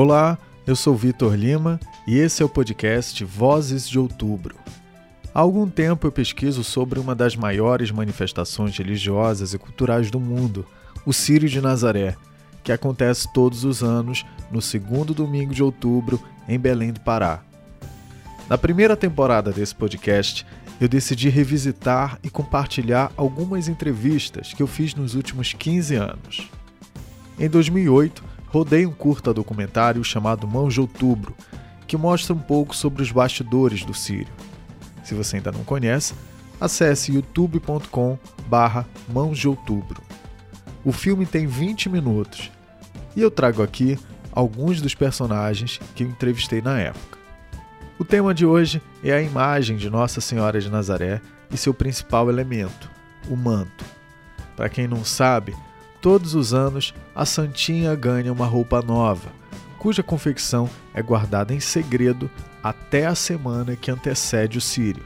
Olá, eu sou Vitor Lima e esse é o podcast Vozes de Outubro. Há algum tempo eu pesquiso sobre uma das maiores manifestações religiosas e culturais do mundo, o Círio de Nazaré, que acontece todos os anos no segundo domingo de outubro em Belém do Pará. Na primeira temporada desse podcast, eu decidi revisitar e compartilhar algumas entrevistas que eu fiz nos últimos 15 anos. Em 2008, rodei um curta documentário chamado Mãos de Outubro, que mostra um pouco sobre os bastidores do Sírio. Se você ainda não conhece, acesse youtube.com barra Mãos de Outubro. O filme tem 20 minutos e eu trago aqui alguns dos personagens que eu entrevistei na época. O tema de hoje é a imagem de Nossa Senhora de Nazaré e seu principal elemento, o manto. Para quem não sabe, Todos os anos, a Santinha ganha uma roupa nova, cuja confecção é guardada em segredo até a semana que antecede o Sírio.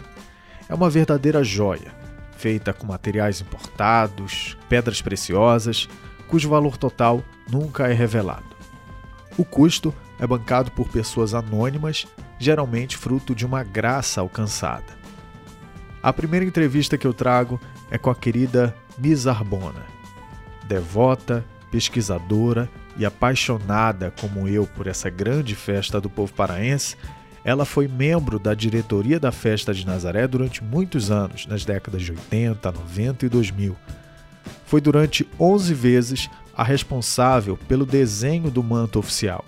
É uma verdadeira joia, feita com materiais importados, pedras preciosas, cujo valor total nunca é revelado. O custo é bancado por pessoas anônimas, geralmente fruto de uma graça alcançada. A primeira entrevista que eu trago é com a querida Miss Arbona devota, pesquisadora e apaixonada como eu por essa grande festa do povo paraense, ela foi membro da diretoria da Festa de Nazaré durante muitos anos, nas décadas de 80, 90 e 2000. Foi durante 11 vezes a responsável pelo desenho do manto oficial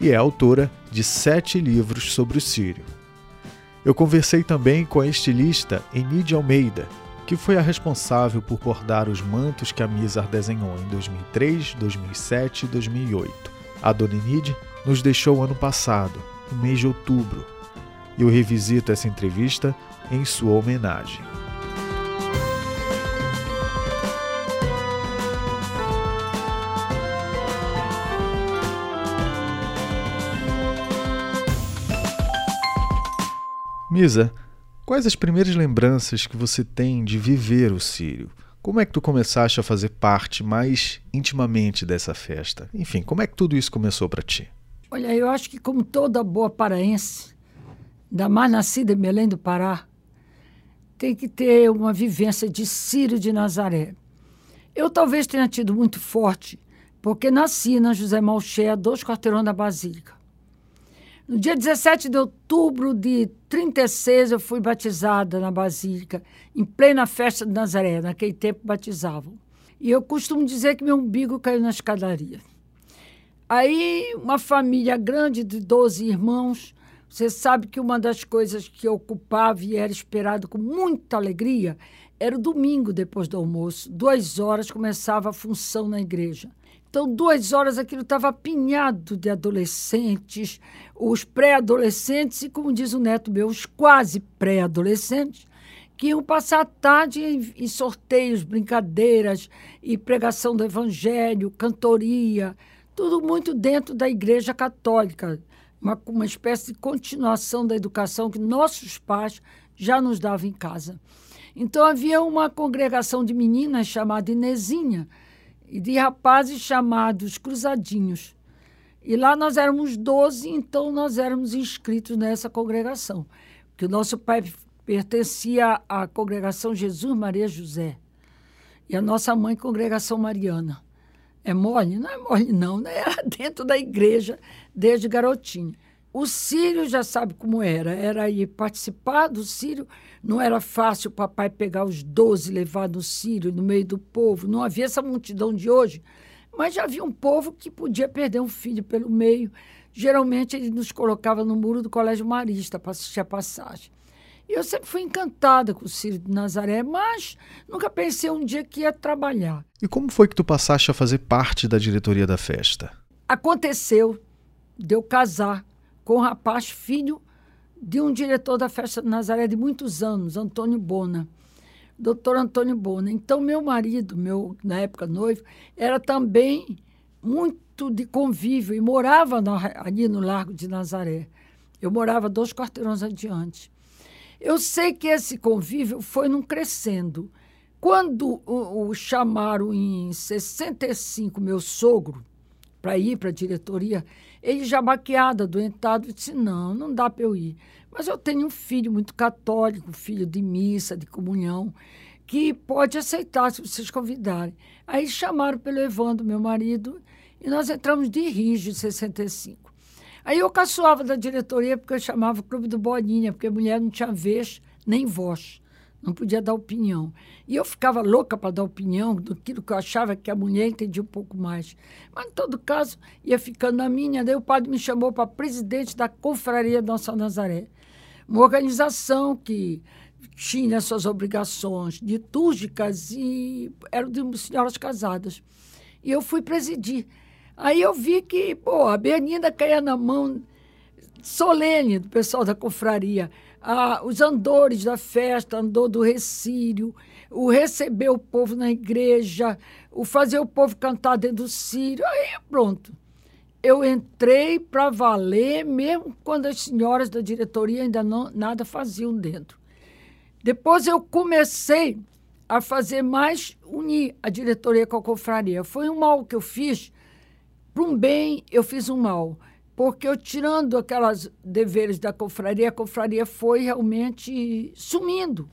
e é autora de sete livros sobre o Sírio. Eu conversei também com a estilista Enide Almeida, que foi a responsável por bordar os mantos que a Mizar desenhou em 2003, 2007 e 2008. A Dona Enide nos deixou ano passado, no mês de outubro, e eu revisito essa entrevista em sua homenagem. Misa, Quais as primeiras lembranças que você tem de viver o Sírio? Como é que tu começaste a fazer parte mais intimamente dessa festa? Enfim, como é que tudo isso começou para ti? Olha, eu acho que como toda boa paraense, da mais nascida em Belém do Pará, tem que ter uma vivência de Sírio de Nazaré. Eu talvez tenha tido muito forte, porque nasci na José Malché, dois quarteirões da Basílica. No dia 17 de outubro de 36, eu fui batizada na Basílica, em plena festa de Nazaré. Naquele tempo batizavam. E eu costumo dizer que meu umbigo caiu na escadaria. Aí, uma família grande de 12 irmãos, você sabe que uma das coisas que ocupava e era esperado com muita alegria era o domingo depois do almoço. Duas horas começava a função na igreja. Então, duas horas aquilo estava apinhado de adolescentes, os pré-adolescentes e, como diz o neto meu, os quase pré-adolescentes, que iam passar a tarde em, em, sorteios, brincadeiras e pregação do evangelho, cantoria, tudo muito dentro da Igreja Católica, uma, uma espécie de continuação da educação que nossos pais já nos davam em casa. Então havia uma congregação de meninas chamada Inezinha, e de rapazes chamados Cruzadinhos. E lá nós éramos 12, então nós éramos inscritos nessa congregação. Que o nosso pai pertencia à congregação Jesus Maria José. E a nossa mãe, congregação Mariana. É mole? Não é mole, não. Né? Era dentro da igreja desde garotinho. O Sírio já sabe como era. Era ir participar do Sírio. Não era fácil o papai pegar os doze levar no Sírio, no meio do povo. Não havia essa multidão de hoje. Mas já havia um povo que podia perder um filho pelo meio. Geralmente ele nos colocava no muro do Colégio Marista para assistir a passagem. E eu sempre fui encantada com o Sírio de Nazaré, mas nunca pensei um dia que ia trabalhar. E como foi que tu passaste a fazer parte da diretoria da festa? Aconteceu de eu casar com um rapaz filho de um diretor da Festa de Nazaré de muitos anos, Antônio Bona, doutor Antônio Bona. Então, meu marido, meu na época noivo, era também muito de convívio e morava no, ali no Largo de Nazaré. Eu morava dois quarteirões adiante. Eu sei que esse convívio foi num crescendo. Quando o, o chamaram em 65 meu sogro para ir para a diretoria, ele já maquiado, adoentado, disse: Não, não dá para eu ir. Mas eu tenho um filho muito católico, filho de missa, de comunhão, que pode aceitar se vocês convidarem. Aí chamaram pelo Evandro, meu marido, e nós entramos de Rio, 65. Aí eu caçoava da diretoria porque eu chamava o Clube do Bolinha, porque mulher não tinha vez nem voz, não podia dar opinião. E eu ficava louca para dar opinião daquilo que eu achava que a mulher entendia um pouco mais. Mas, em todo caso, ia ficando na minha. Daí o padre me chamou para presidente da Confraria Nossa Nazaré, uma organização que tinha suas obrigações litúrgicas e eram de senhoras casadas. E eu fui presidir. Aí eu vi que, pô, a Bernina caía na mão solene do pessoal da confraria. Ah, os andores da festa, andor do recírio, o receber o povo na igreja, o fazer o povo cantar dentro do sírio. Aí pronto. Eu entrei para valer, mesmo quando as senhoras da diretoria ainda não, nada faziam dentro. Depois eu comecei a fazer mais, unir a diretoria com a confraria. Foi um mal que eu fiz, para um bem eu fiz um mal. Porque eu tirando aquelas deveres da confraria, a confraria foi realmente sumindo.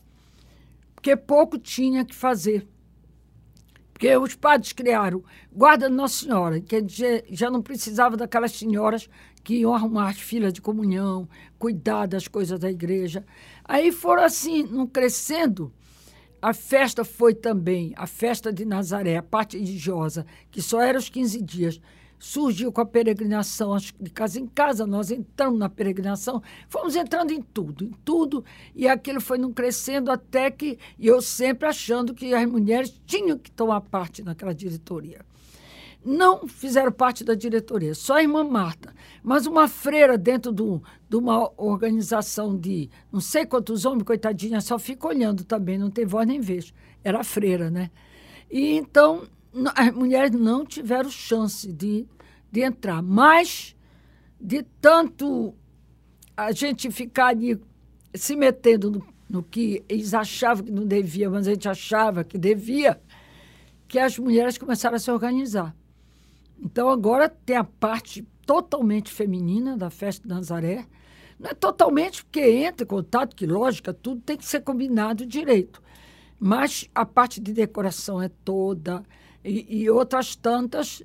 Porque pouco tinha que fazer. Porque os padres criaram guarda Nossa Senhora, que já não precisava daquelas senhoras que iam arrumar as filas de comunhão, cuidar das coisas da igreja. Aí foram assim, não crescendo. A festa foi também a festa de Nazaré, a parte religiosa, que só era os 15 dias. Surgiu com a peregrinação, de casa em casa, nós entramos na peregrinação, fomos entrando em tudo, em tudo, e aquilo foi não crescendo até que, e eu sempre achando que as mulheres tinham que tomar parte naquela diretoria não fizeram parte da diretoria, só a irmã Marta. Mas uma freira dentro do, de uma organização de não sei quantos homens, coitadinha, só fica olhando também, não tem voz nem vez. Era freira, né? E então as mulheres não tiveram chance de, de entrar. Mas, de tanto a gente ficar ali se metendo no, no que eles achavam que não devia, mas a gente achava que devia, que as mulheres começaram a se organizar. Então agora tem a parte totalmente feminina da festa de Nazaré. Não é totalmente porque entra em contato, que lógica, tudo tem que ser combinado direito. Mas a parte de decoração é toda e, e outras tantas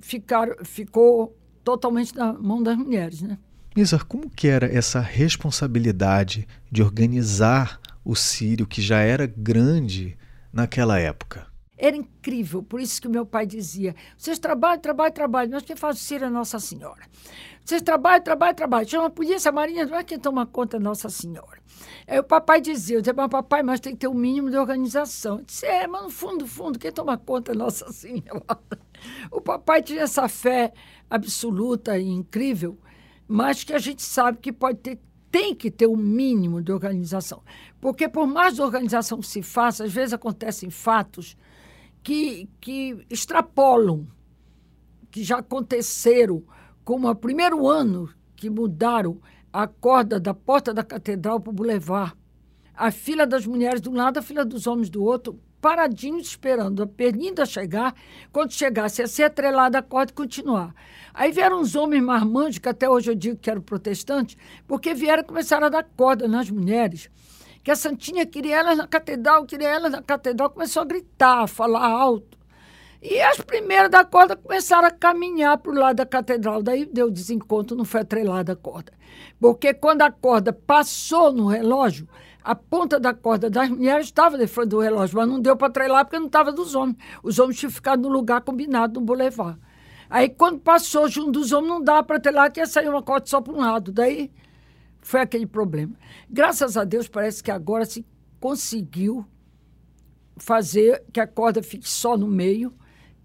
ficaram, ficou totalmente na mão das mulheres, né? Nizar, como que era essa responsabilidade de organizar o Sírio, que já era grande naquela época? Era incrível, por isso que meu pai dizia: vocês trabalham, trabalham, trabalham, mas quem faz o Ciro é Nossa Senhora. Vocês trabalham, trabalham, trabalham. Chama a polícia, a marinha, não é quem toma conta é Nossa Senhora. Aí o papai dizia: eu dizia, mas papai, mas tem que ter um mínimo de organização. Eu disse: é, mas no fundo, fundo, quem toma conta é Nossa Senhora. O papai tinha essa fé absoluta e incrível, mas que a gente sabe que pode ter tem que ter um mínimo de organização. Porque, por mais organização que se faça, às vezes acontecem fatos que, que extrapolam, que já aconteceram, como o primeiro ano que mudaram a corda da porta da catedral para o boulevard. A fila das mulheres de um lado, a fila dos homens do outro, paradinhos esperando a perninda chegar. Quando chegasse, ia ser atrelada a corda e continuar. Aí vieram uns homens marmanjos, que até hoje eu digo que eram protestantes, porque vieram começar a dar corda nas mulheres que a Santinha queria elas na catedral, queria elas na catedral, começou a gritar, a falar alto. E as primeiras da corda começaram a caminhar para o lado da catedral. Daí deu desencontro, não foi atrelada a corda. Porque quando a corda passou no relógio, a ponta da corda das mulheres estava de frente do relógio, mas não deu para atrelar porque não estava dos homens. Os homens tinham ficado no lugar combinado no boulevard. Aí, quando passou junto dos homens, não dava para atrelar, que ia sair uma corda só para um lado. Daí foi aquele problema. Graças a Deus, parece que agora se conseguiu fazer que a corda fique só no meio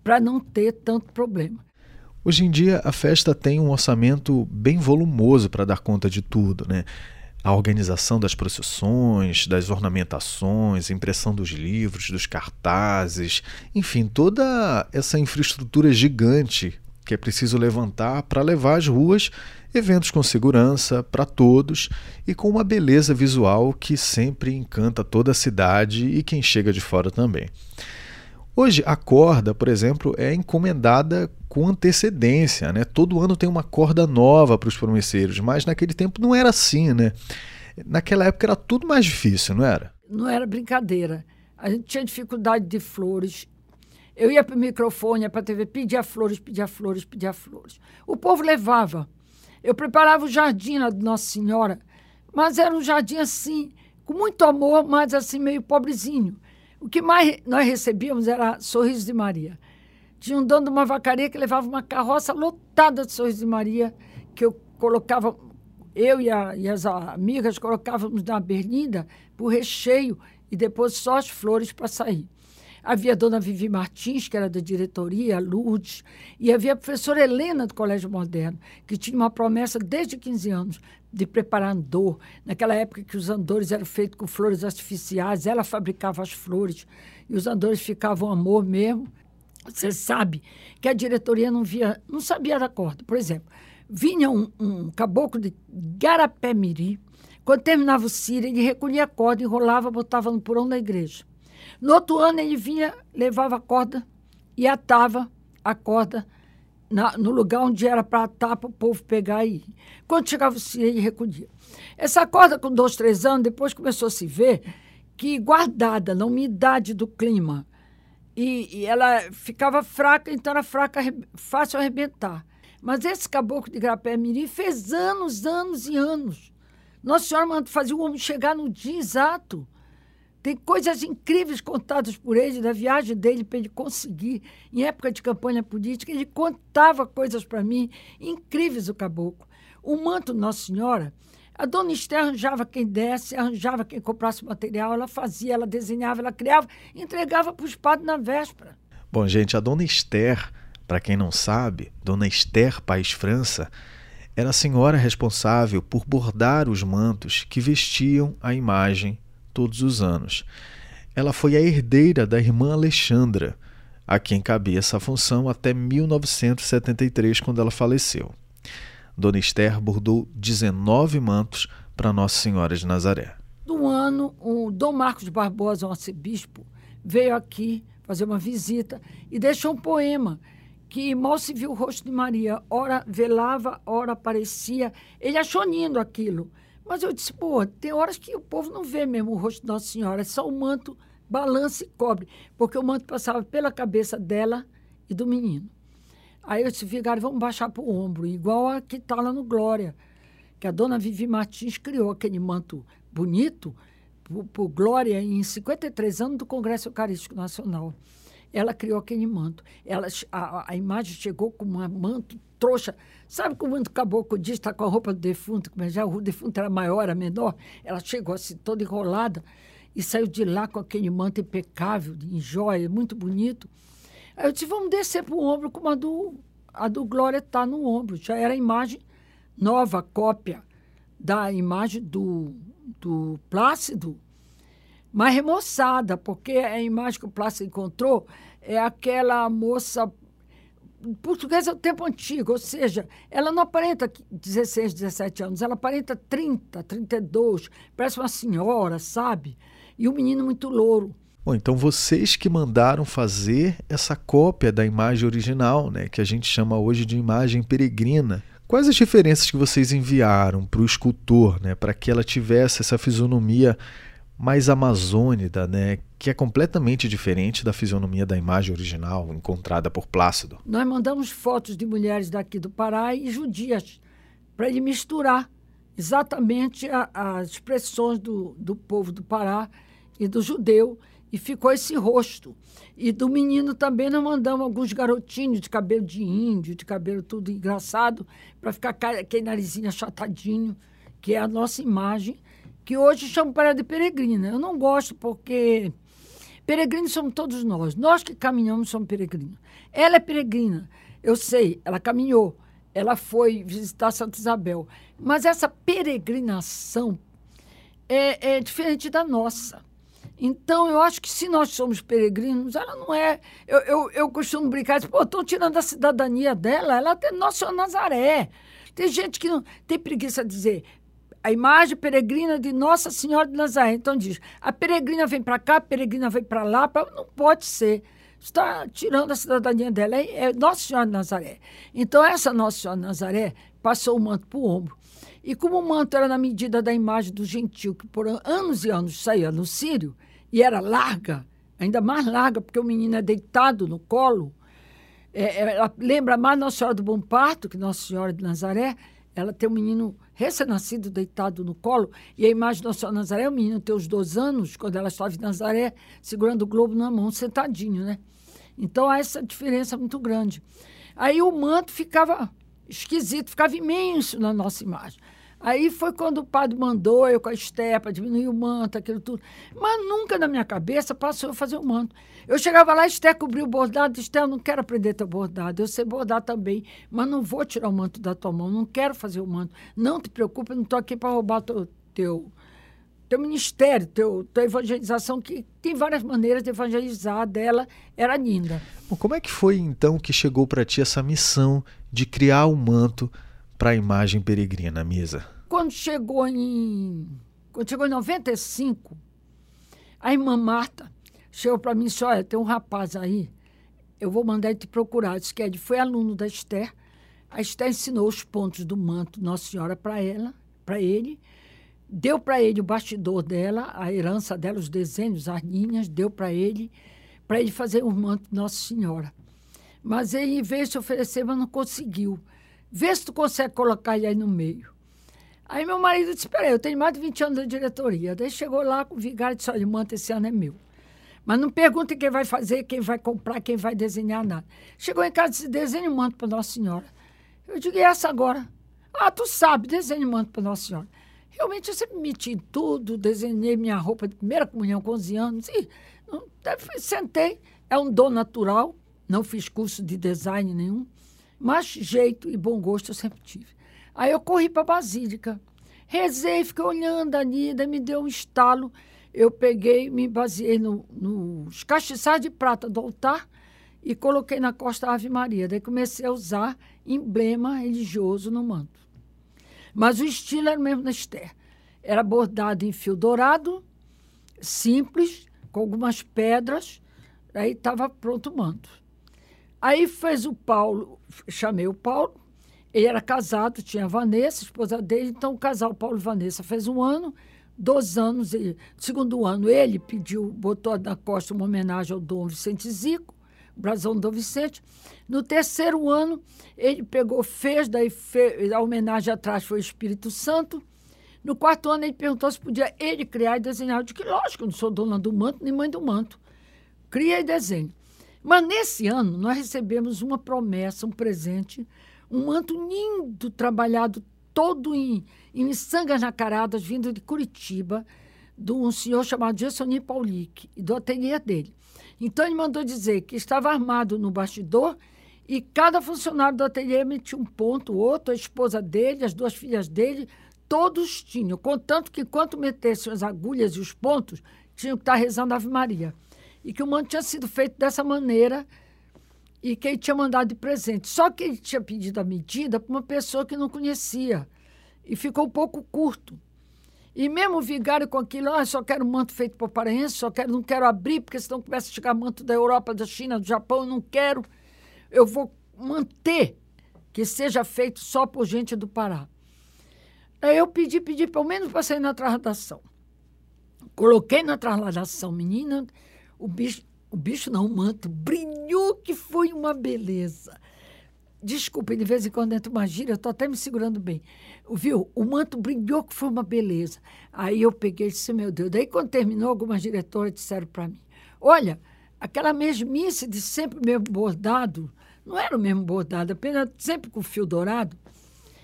para não ter tanto problema. Hoje em dia, a festa tem um orçamento bem volumoso para dar conta de tudo, né? A organização das procissões, das ornamentações, impressão dos livros, dos cartazes, enfim, toda essa infraestrutura gigante que é preciso levantar para levar às ruas eventos com segurança para todos e com uma beleza visual que sempre encanta toda a cidade e quem chega de fora também. Hoje, a corda, por exemplo, é encomendada com antecedência, né? Todo ano tem uma corda nova para os promesseiros, mas naquele tempo não era assim, né? Naquela época era tudo mais difícil, não era? Não era brincadeira. A gente tinha dificuldade de flores. Eu ia para o microfone, para a TV, pedia flores, pedia flores, pedia flores. O povo levava. Eu preparava o jardim lá de Nossa Senhora, mas era um jardim assim, com muito amor, mas assim meio pobrezinho. O que mais nós recebíamos era sorriso de Maria. Tinha um dono de uma vacaria que levava uma carroça lotada de sorriso de Maria, que eu colocava, eu e, a, e as amigas colocávamos na berlinda por recheio e depois só as flores para sair. Havia a dona Vivi Martins, que era da diretoria, Lourdes, e havia a professora Helena do Colégio Moderno, que tinha uma promessa desde 15 anos de preparar andor. Naquela época que os andores eram feitos com flores artificiais, ela fabricava as flores e os andores ficavam amor mesmo. Você sabe que a diretoria não via, não sabia da corda. Por exemplo, vinha um, um caboclo de Garapé-Miri, quando terminava o círio, ele recolhia a corda, enrolava, botava no porão da igreja. No outro ano, ele vinha, levava a corda e atava a corda na, no lugar onde era para atar para o povo pegar e ir. Quando chegava o Ciro, ele recolhia. Essa corda, com dois, três anos, depois começou a se ver que, guardada na umidade do clima, e, e ela ficava fraca, então era fraca, fácil arrebentar. Mas esse caboclo de Grapé Mirim fez anos, anos e anos. Nossa Senhora fazia o homem chegar no dia exato. Tem coisas incríveis contadas por ele, da viagem dele para ele conseguir. Em época de campanha política, ele contava coisas para mim, incríveis o caboclo. O manto Nossa Senhora, a dona Esther arranjava quem desse, arranjava quem comprasse material, ela fazia, ela desenhava, ela criava, entregava para os padres na véspera. Bom, gente, a dona Esther, para quem não sabe, dona Esther Paes França, era a senhora responsável por bordar os mantos que vestiam a imagem todos os anos. Ela foi a herdeira da irmã Alexandra, a quem cabia essa função até 1973, quando ela faleceu. Dona Esther bordou 19 mantos para Nossa Senhora de Nazaré. No ano, o Dom Marcos Barbosa, o arcebispo, veio aqui fazer uma visita e deixou um poema que mal se viu o rosto de Maria, ora velava, ora aparecia. Ele achou lindo aquilo. Mas eu disse, pô, tem horas que o povo não vê mesmo o rosto de Nossa Senhora, é só o manto balança e cobre, porque o manto passava pela cabeça dela e do menino. Aí eu disse, Vigário, vamos baixar para o ombro, igual a que está lá no Glória, que a dona Vivi Martins criou aquele manto bonito por Glória em 53 anos do Congresso Eucarístico Nacional. Ela criou aquele manto. Ela, a, a imagem chegou com um manto trouxa. Sabe como o caboclo diz, está com a roupa do defunto, mas já o defunto era maior, era menor? Ela chegou assim, toda enrolada, e saiu de lá com aquele manto impecável, em joia, muito bonito. Aí eu disse, vamos descer para o ombro, como a do, a do Glória está no ombro. Já era a imagem nova, cópia da imagem do, do Plácido, mas remoçada, porque a imagem que o Plácido encontrou é aquela moça portuguesa é o tempo antigo, ou seja, ela não aparenta 16, 17 anos, ela aparenta 30, 32, parece uma senhora, sabe? E o um menino muito louro. Bom, então vocês que mandaram fazer essa cópia da imagem original, né, que a gente chama hoje de imagem peregrina. Quais as diferenças que vocês enviaram para o escultor, né, para que ela tivesse essa fisionomia mais amazônida, né, que é completamente diferente da fisionomia da imagem original encontrada por Plácido. Nós mandamos fotos de mulheres daqui do Pará e judias para ele misturar exatamente a, as expressões do, do povo do Pará e do judeu e ficou esse rosto. E do menino também nós mandamos alguns garotinhos de cabelo de índio, de cabelo tudo engraçado, para ficar aquele narizinho achatadinho, que é a nossa imagem que hoje chamam para de peregrina. Eu não gosto porque peregrinos somos todos nós. Nós que caminhamos somos peregrinos. Ela é peregrina, eu sei, ela caminhou, ela foi visitar Santa Isabel. Mas essa peregrinação é, é diferente da nossa. Então, eu acho que se nós somos peregrinos, ela não é. Eu, eu, eu costumo brincar, pô, estão tirando a cidadania dela, ela tem Nossa Nazaré. Tem gente que não tem preguiça de dizer a imagem peregrina de Nossa Senhora de Nazaré. Então diz, a peregrina vem para cá, a peregrina vem para lá, pra... não pode ser. está tirando a cidadania dela. É, é Nossa Senhora de Nazaré. Então, essa Nossa Senhora de Nazaré passou o manto para o ombro. E como o manto era na medida da imagem do gentil, que por anos e anos saía no Sírio, e era larga, ainda mais larga, porque o menino é deitado no colo, é, ela lembra mais Nossa Senhora do Bom Parto, que Nossa Senhora de Nazaré, ela tem um menino recém-nascido deitado no colo, e a imagem de Nossa Senhora Nazaré, o menino tem os dois anos, quando ela estava em Nazaré, segurando o globo na mão, sentadinho, né? Então, há essa diferença muito grande. Aí o manto ficava esquisito, ficava imenso na nossa imagem. Aí foi quando o padre mandou eu com a Esté para diminuir o manto, aquilo tudo. Mas nunca na minha cabeça passou a fazer o manto. Eu chegava lá, Esté cobriu o bordado, Esté, eu não quero aprender teu bordado, eu sei bordar também, mas não vou tirar o manto da tua mão, não quero fazer o manto. Não te preocupe, eu não estou aqui para roubar teu, teu, teu ministério, teu, tua evangelização, que tem várias maneiras de evangelizar, dela era linda. Bom, como é que foi então que chegou para ti essa missão de criar o manto para a imagem peregrina, Misa? Quando chegou em. Quando chegou em 95, a irmã Marta chegou para mim e disse: Olha, tem um rapaz aí, eu vou mandar ele te procurar. Disse que foi aluno da Esther. A Esther ensinou os pontos do manto Nossa Senhora para ela, para ele. Deu para ele o bastidor dela, a herança dela, os desenhos, as linhas, deu para ele, para ele fazer o manto Nossa Senhora. Mas ele veio se oferecer, mas não conseguiu. Vê se tu consegue colocar ele aí no meio. Aí meu marido disse: Peraí, eu tenho mais de 20 anos de diretoria. Daí chegou lá com o vigário e disse: Olha, o manto esse ano é meu. Mas não pergunte quem vai fazer, quem vai comprar, quem vai desenhar, nada. Chegou em casa e disse: Desenhe um manto para Nossa Senhora. Eu digo: E essa agora? Ah, tu sabe, desenhe um manto para Nossa Senhora. Realmente eu sempre meti em tudo, desenhei minha roupa de primeira comunhão com 11 anos. E não, sentei. É um dom natural, não fiz curso de design nenhum, mas jeito e bom gosto eu sempre tive. Aí eu corri para a Basílica. Rezei, fiquei olhando ali, daí me deu um estalo. Eu peguei, me baseei nos no castiçais de prata do altar e coloquei na costa Ave Maria. Daí comecei a usar emblema religioso no manto. Mas o estilo era o mesmo da Esther. Era bordado em fio dourado, simples, com algumas pedras. Aí estava pronto o manto. Aí fez o Paulo, chamei o Paulo, ele era casado, tinha Vanessa, esposa dele, então o casal Paulo e Vanessa fez um ano, dois anos, e, segundo ano ele pediu, botou na costa uma homenagem ao Dom Vicente Zico, brasão do Dom Vicente. No terceiro ano, ele pegou, fez, daí fez, a homenagem atrás foi o Espírito Santo. No quarto ano, ele perguntou se podia ele criar e desenhar. Eu disse que, lógico, eu não sou dona do manto, nem mãe do manto. Cria e desenha. Mas nesse ano, nós recebemos uma promessa, um presente um manto lindo, trabalhado todo em, em miçangas nacaradas, vindo de Curitiba, de um senhor chamado Gessoni Paulic, do ateliê dele. Então, ele mandou dizer que estava armado no bastidor e cada funcionário do ateliê metia um ponto, outro, a esposa dele, as duas filhas dele, todos tinham, contanto que quanto metessem as agulhas e os pontos, tinham que estar rezando Ave Maria. E que o manto tinha sido feito dessa maneira e que ele tinha mandado de presente. Só que ele tinha pedido a medida para uma pessoa que não conhecia e ficou um pouco curto. E mesmo o vigário com aquilo, ah, só quero manto feito por paraense, só quero, não quero abrir, porque senão começa a chegar manto da Europa, da China, do Japão, eu não quero. Eu vou manter que seja feito só por gente do Pará. Aí eu pedi, pedi, pelo menos para sair na trasladação. Coloquei na trasladação, menina, o bicho o bicho não, o manto brilhou que foi uma beleza. Desculpa, de vez em quando entra uma gíria, eu estou até me segurando bem. Viu? O manto brilhou que foi uma beleza. Aí eu peguei e disse, meu Deus. Daí, quando terminou, algumas diretoras disseram para mim: Olha, aquela mesmice de sempre mesmo bordado, não era o mesmo bordado, apenas sempre com fio dourado.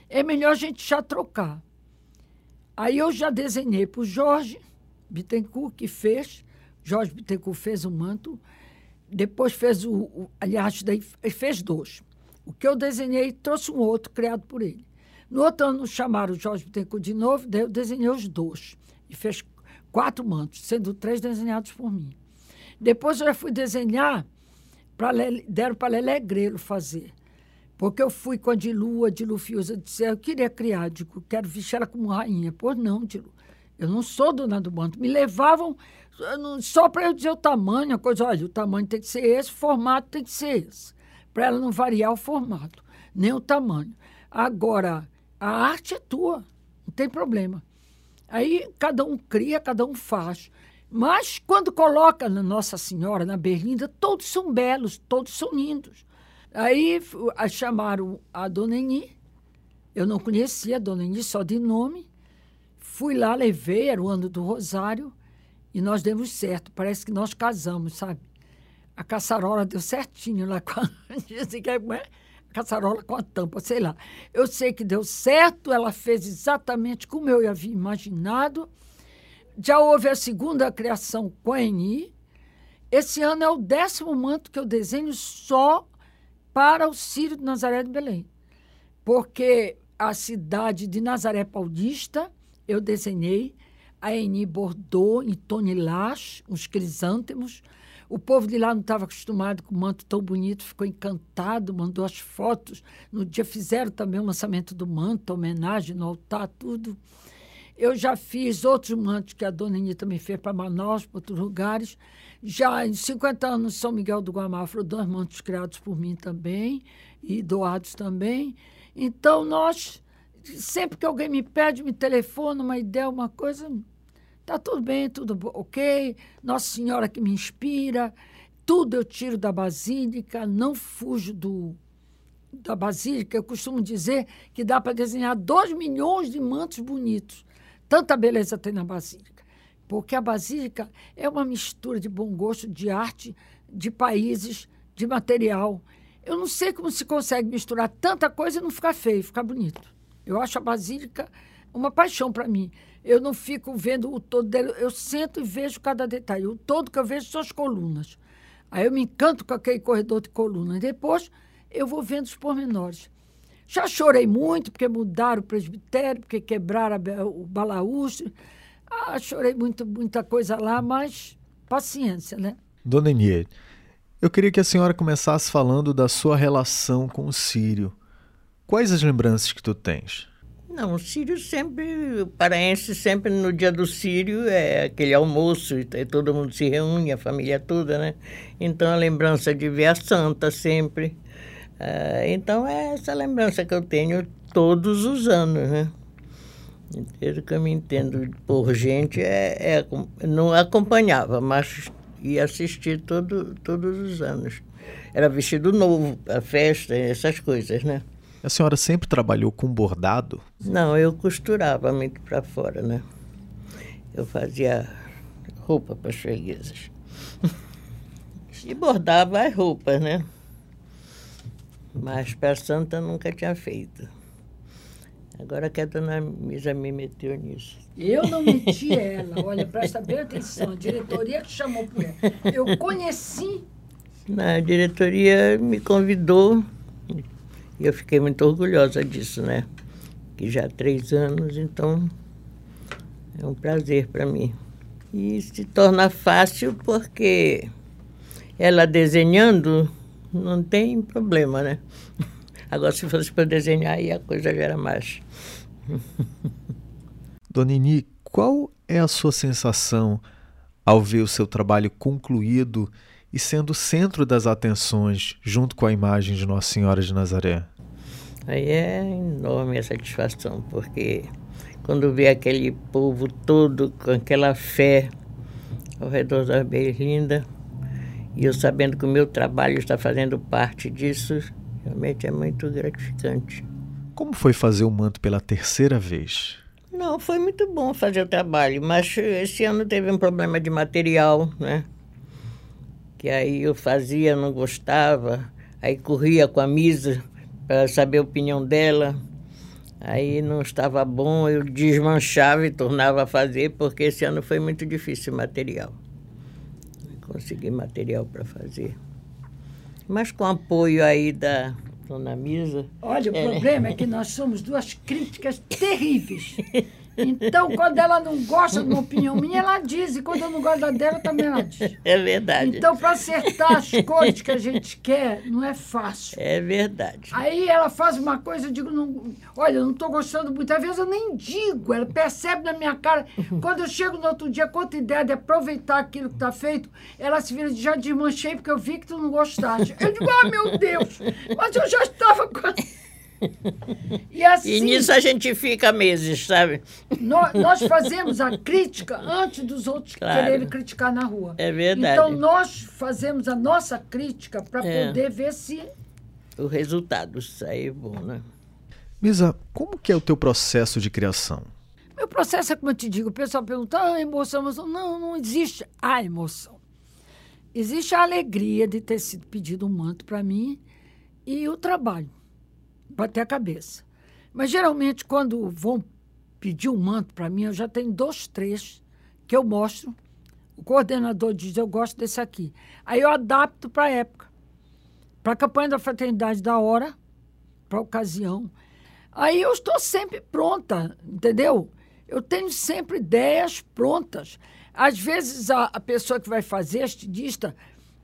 É melhor a gente já trocar. Aí eu já desenhei para o Jorge Bittencourt, que fez, Jorge Bittencourt fez o manto, depois fez o, o aliás, daí fez dois. O que eu desenhei trouxe um outro criado por ele. No outro ano chamaram o Jorge Bittencourt de novo, daí eu desenhei os dois e fez quatro mantos, sendo três desenhados por mim. Depois eu já fui desenhar, Lele, deram para Lelé Grelo fazer. Porque eu fui com a Dilu, a Dilu Fiuza, disse, eu queria criar, digo, quero vestir ela como rainha. Pois não, Dilu, eu não sou dona do manto. Me levavam só para eu dizer o tamanho, a coisa, olha, o tamanho tem que ser esse, o formato tem que ser esse, para ela não variar o formato, nem o tamanho. Agora, a arte é tua, não tem problema. Aí cada um cria, cada um faz. Mas quando coloca na Nossa Senhora, na Berlinda, todos são belos, todos são lindos. Aí chamaram a Dona Eni, eu não conhecia a Dona Eni só de nome. Fui lá, levei, era o ano do Rosário, e nós demos certo. Parece que nós casamos, sabe? A caçarola deu certinho lá com a. Dizem que é, caçarola com a tampa, sei lá. Eu sei que deu certo, ela fez exatamente como eu havia imaginado. Já houve a segunda criação com a Eni. Esse ano é o décimo manto que eu desenho só para o Círio de Nazaré de Belém. Porque a cidade de Nazaré Paulista eu desenhei, a Eni bordou em tonilás, uns crisântemos. O povo de lá não estava acostumado com um manto tão bonito, ficou encantado, mandou as fotos. No dia fizeram também o lançamento do manto, homenagem no altar, tudo. Eu já fiz outros mantos que a dona Eni também fez para Manaus, para outros lugares. Já em 50 anos, São Miguel do Guamá foram dois mantos criados por mim também e doados também. Então, nós, sempre que alguém me pede, me telefona uma ideia, uma coisa, tá tudo bem, tudo ok. Nossa Senhora que me inspira, tudo eu tiro da Basílica, não fujo do, da Basílica. Eu costumo dizer que dá para desenhar dois milhões de mantos bonitos. Tanta beleza tem na Basílica porque a Basílica é uma mistura de bom gosto, de arte, de países, de material. Eu não sei como se consegue misturar tanta coisa e não ficar feio, ficar bonito. Eu acho a Basílica uma paixão para mim. Eu não fico vendo o todo dele, eu sento e vejo cada detalhe. O todo que eu vejo são as colunas. Aí eu me encanto com aquele corredor de colunas. Depois eu vou vendo os pormenores. Já chorei muito porque mudaram o presbitério, porque quebraram o balaústre. Ah, chorei muito, muita coisa lá, mas paciência, né? Dona Enier, eu queria que a senhora começasse falando da sua relação com o Sírio. Quais as lembranças que tu tens? Não, o Sírio sempre, o paraense sempre no dia do Sírio é aquele almoço, e todo mundo se reúne, a família toda, né? Então a lembrança de ver a santa sempre. Uh, então é essa lembrança que eu tenho todos os anos, né? Pelo que eu me entendo por gente, é, é, não acompanhava, mas ia assistir todo, todos os anos. Era vestido novo, a festa, essas coisas, né? A senhora sempre trabalhou com bordado? Não, eu costurava muito para fora, né? Eu fazia roupa para as freguesas. e bordava as roupas, né? Mas para Santa nunca tinha feito. Agora que a dona Misa me meteu nisso. Eu não meti ela, olha, presta bem atenção, a diretoria que chamou por ela. Eu conheci. Na diretoria me convidou e eu fiquei muito orgulhosa disso, né? Que já há três anos, então é um prazer para mim. E se torna fácil porque ela desenhando não tem problema, né? Agora, se fosse para desenhar, aí a coisa já era mais. Donini, qual é a sua sensação ao ver o seu trabalho concluído e sendo o centro das atenções junto com a imagem de Nossa Senhora de Nazaré? Aí é enorme a satisfação, porque quando vê aquele povo todo com aquela fé ao redor da Berlinda, e eu sabendo que o meu trabalho está fazendo parte disso, Realmente é muito gratificante. Como foi fazer o manto pela terceira vez? Não, foi muito bom fazer o trabalho, mas esse ano teve um problema de material, né? Que aí eu fazia, não gostava, aí corria com a Misa para saber a opinião dela. Aí não estava bom, eu desmanchava e tornava a fazer, porque esse ano foi muito difícil material. Consegui material para fazer mas com apoio aí da dona Misa. Olha, o é. problema é que nós somos duas críticas terríveis. Então, quando ela não gosta de uma opinião minha, ela diz. E quando eu não gosto da dela, também ela diz. É verdade. Então, para acertar as cores que a gente quer, não é fácil. É verdade. Aí ela faz uma coisa, eu digo, não, olha, eu não estou gostando muito. Às vezes eu nem digo, ela percebe na minha cara. Quando eu chego no outro dia com outra ideia de aproveitar aquilo que está feito, ela se vira, já desmanchei porque eu vi que tu não gostaste. Eu digo, ah, meu Deus, mas eu já estava com... E, assim, e nisso a gente fica meses, sabe? Nós, nós fazemos a crítica antes dos outros claro. quererem criticar na rua. É verdade. Então nós fazemos a nossa crítica para é. poder ver se o resultado sai bom, né? Misa, como que é o teu processo de criação? Meu processo é como eu te digo, o pessoal pergunta, ah, emoção, emoção. Não, não existe a emoção. Existe a alegria de ter sido pedido um manto para mim e o trabalho bater a cabeça. Mas geralmente, quando vão pedir um manto para mim, eu já tenho dois, três que eu mostro. O coordenador diz: Eu gosto desse aqui. Aí eu adapto para a época. Para a campanha da fraternidade da hora, para a ocasião. Aí eu estou sempre pronta, entendeu? Eu tenho sempre ideias prontas. Às vezes a, a pessoa que vai fazer, a estudista,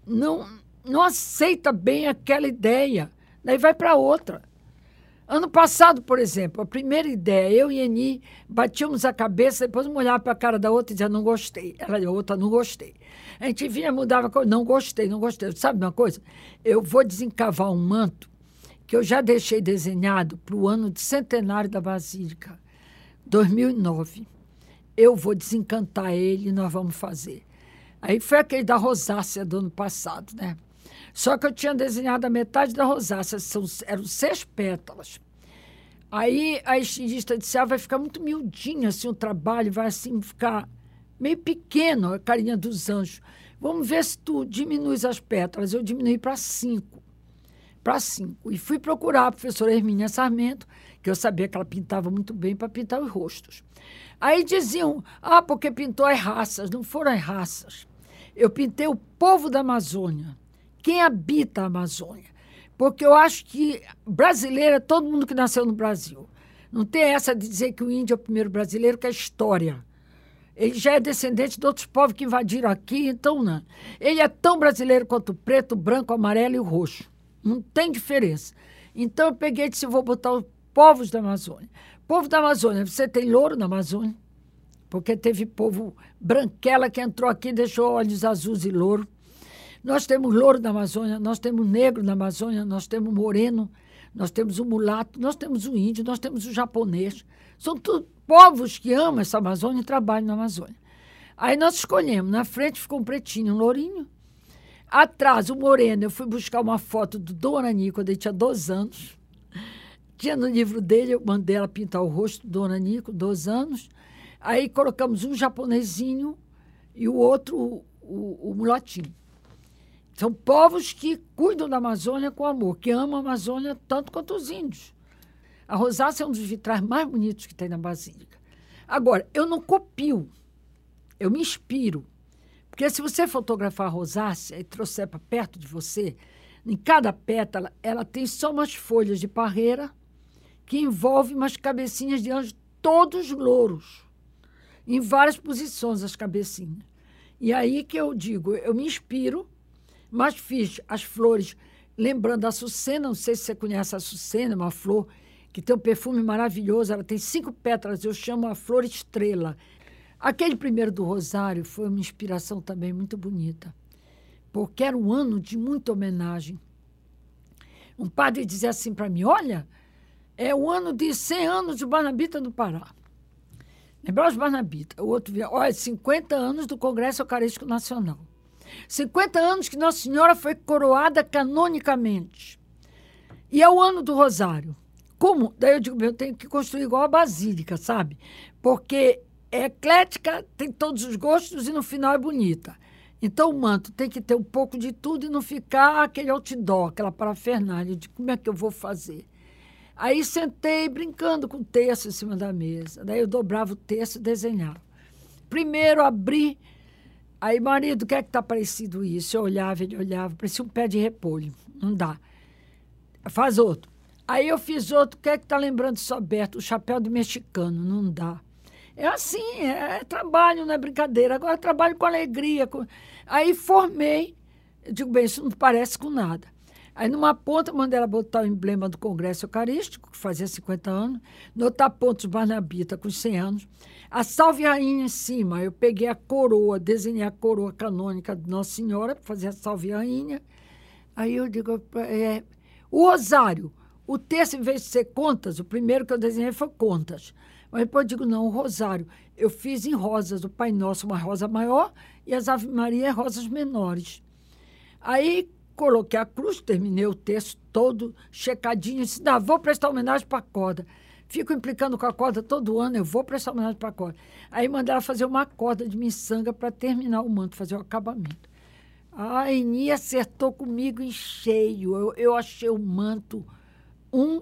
não, não aceita bem aquela ideia. Daí vai para outra. Ano passado, por exemplo, a primeira ideia, eu e Eni batíamos a cabeça, depois uma olhava para a cara da outra e dizia, não gostei. Ela a outra, não gostei. A gente vinha, mudava, não gostei, não gostei. Sabe uma coisa? Eu vou desencavar um manto que eu já deixei desenhado para o ano de centenário da Basílica, 2009. Eu vou desencantar ele e nós vamos fazer. Aí foi aquele da rosácea do ano passado, né? Só que eu tinha desenhado a metade da rosácea, são, eram seis pétalas. Aí a estilista disse: ah, vai ficar muito miudinho assim o trabalho, vai assim ficar meio pequeno a carinha dos anjos. Vamos ver se tu diminuis as pétalas. Eu diminui para cinco. Para cinco. E fui procurar a professora Hermínia Sarmento, que eu sabia que ela pintava muito bem para pintar os rostos. Aí diziam: ah, porque pintou as raças. Não foram as raças. Eu pintei o povo da Amazônia quem habita a Amazônia. Porque eu acho que brasileiro é todo mundo que nasceu no Brasil. Não tem essa de dizer que o índio é o primeiro brasileiro, que é história. Ele já é descendente de outros povos que invadiram aqui, então não. Ele é tão brasileiro quanto o preto, o branco, o amarelo e o roxo. Não tem diferença. Então eu peguei e disse: vou botar os povos da Amazônia. Povo da Amazônia, você tem louro na Amazônia? Porque teve povo branquela que entrou aqui e deixou olhos azuis e louro. Nós temos louro na Amazônia, nós temos negro na Amazônia, nós temos moreno, nós temos o mulato, nós temos o índio, nós temos o japonês. São tudo povos que amam essa Amazônia e trabalham na Amazônia. Aí nós escolhemos. Na frente ficou um pretinho, um lourinho. Atrás, o moreno, eu fui buscar uma foto do Dom quando ele tinha 12 anos. Tinha no livro dele, eu mandei ela pintar o rosto do Dom Arani com 12 anos. Aí colocamos um japonesinho e o outro, o, o, o mulatinho. São povos que cuidam da Amazônia com amor, que amam a Amazônia tanto quanto os índios. A rosácea é um dos vitrais mais bonitos que tem na Basílica. Agora, eu não copio, eu me inspiro. Porque se você fotografar a rosácea e trouxer para perto de você, em cada pétala ela tem só umas folhas de parreira que envolvem umas cabecinhas de anjo, todos louros, em várias posições as cabecinhas. E aí que eu digo, eu me inspiro mas fiz as flores, lembrando a Açucena, não sei se você conhece a Açucena, é uma flor que tem um perfume maravilhoso, ela tem cinco pétalas, eu chamo a flor estrela. Aquele primeiro do Rosário foi uma inspiração também muito bonita, porque era um ano de muita homenagem. Um padre dizia assim para mim: Olha, é o ano de 100 anos de Barnabita do Pará. Lembrar os Barnabita. O outro via, olha, 50 anos do Congresso Eucarístico Nacional. 50 anos que Nossa Senhora foi coroada canonicamente. E é o ano do Rosário. Como? Daí eu digo, eu tenho que construir igual a Basílica, sabe? Porque é eclética, tem todos os gostos e no final é bonita. Então o manto tem que ter um pouco de tudo e não ficar aquele outdoor, aquela parafernália de como é que eu vou fazer. Aí sentei brincando com o texto em cima da mesa. Daí eu dobrava o texto e desenhava. Primeiro abri Aí, marido, o que é que tá parecido isso? Eu olhava, ele olhava, parecia um pé de repolho. Não dá. Faz outro. Aí eu fiz outro, o que é que tá lembrando Soberto? O chapéu do mexicano, não dá. É assim, é, é trabalho, não é brincadeira. Agora trabalho com alegria. Com... Aí formei, eu digo, bem, isso não parece com nada. Aí, numa ponta, mandei ela botar o emblema do Congresso Eucarístico, que fazia 50 anos. Na outra ponta, os Barnabita, com 100 anos. A Salve Rainha em cima, eu peguei a coroa, desenhei a coroa canônica de Nossa Senhora, para fazer a Salve Rainha. Aí eu digo, é, o Rosário, o texto, em vez de ser contas, o primeiro que eu desenhei foi contas. Mas depois eu digo, não, o Rosário, eu fiz em rosas, o Pai Nosso, uma rosa maior, e as Ave Maria, rosas menores. Aí coloquei a cruz, terminei o texto todo checadinho, disse, não, vou prestar homenagem para a corda. Fico implicando com a corda todo ano, eu vou prestar homenagem para a corda. Aí mandaram fazer uma corda de miçanga para terminar o manto, fazer o acabamento. A Eni acertou comigo em cheio. Eu, eu achei o manto um,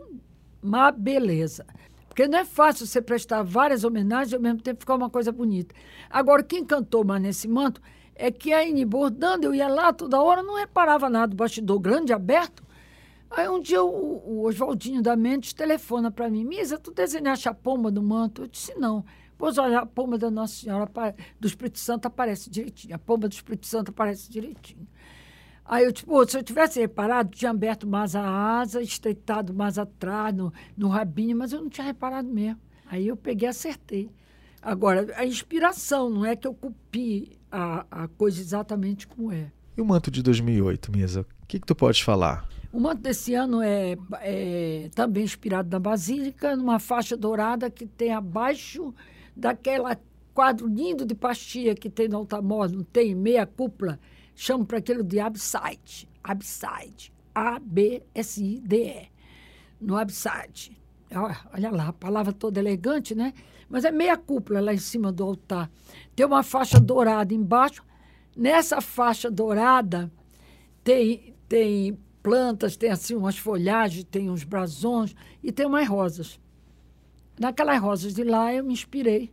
uma beleza. Porque não é fácil você prestar várias homenagens e ao mesmo tempo ficar uma coisa bonita. Agora, o que encantou mais nesse manto é que a Eni bordando, eu ia lá toda hora, não reparava nada, do bastidor grande, aberto. Aí um dia o, o Oswaldinho da Mendes telefona para mim, Misa, tu desenhaste a pomba do manto? Eu disse, não. Pois olha, a pomba da Nossa Senhora do Espírito Santo aparece direitinho, a pomba do Espírito Santo aparece direitinho. Aí eu, tipo, se eu tivesse reparado, tinha aberto mais a asa, estreitado mais atrás, no, no rabinho, mas eu não tinha reparado mesmo. Aí eu peguei e acertei. Agora, a inspiração, não é que eu copie a, a coisa exatamente como é. E o manto de 2008, Misa? O que, que tu pode falar? O manto desse ano é, é, também inspirado na Basílica, numa faixa dourada que tem abaixo daquela quadro lindo de pastia que tem no altar-mor, não tem meia cúpula, chamo para aquilo de abside. Abside. A-B-S-I-D-E. No abside. Olha lá, a palavra toda elegante, né? Mas é meia cúpula lá em cima do altar. Tem uma faixa dourada embaixo. Nessa faixa dourada tem, tem plantas, tem assim umas folhagens, tem uns brasões e tem umas rosas. Naquelas rosas de lá eu me inspirei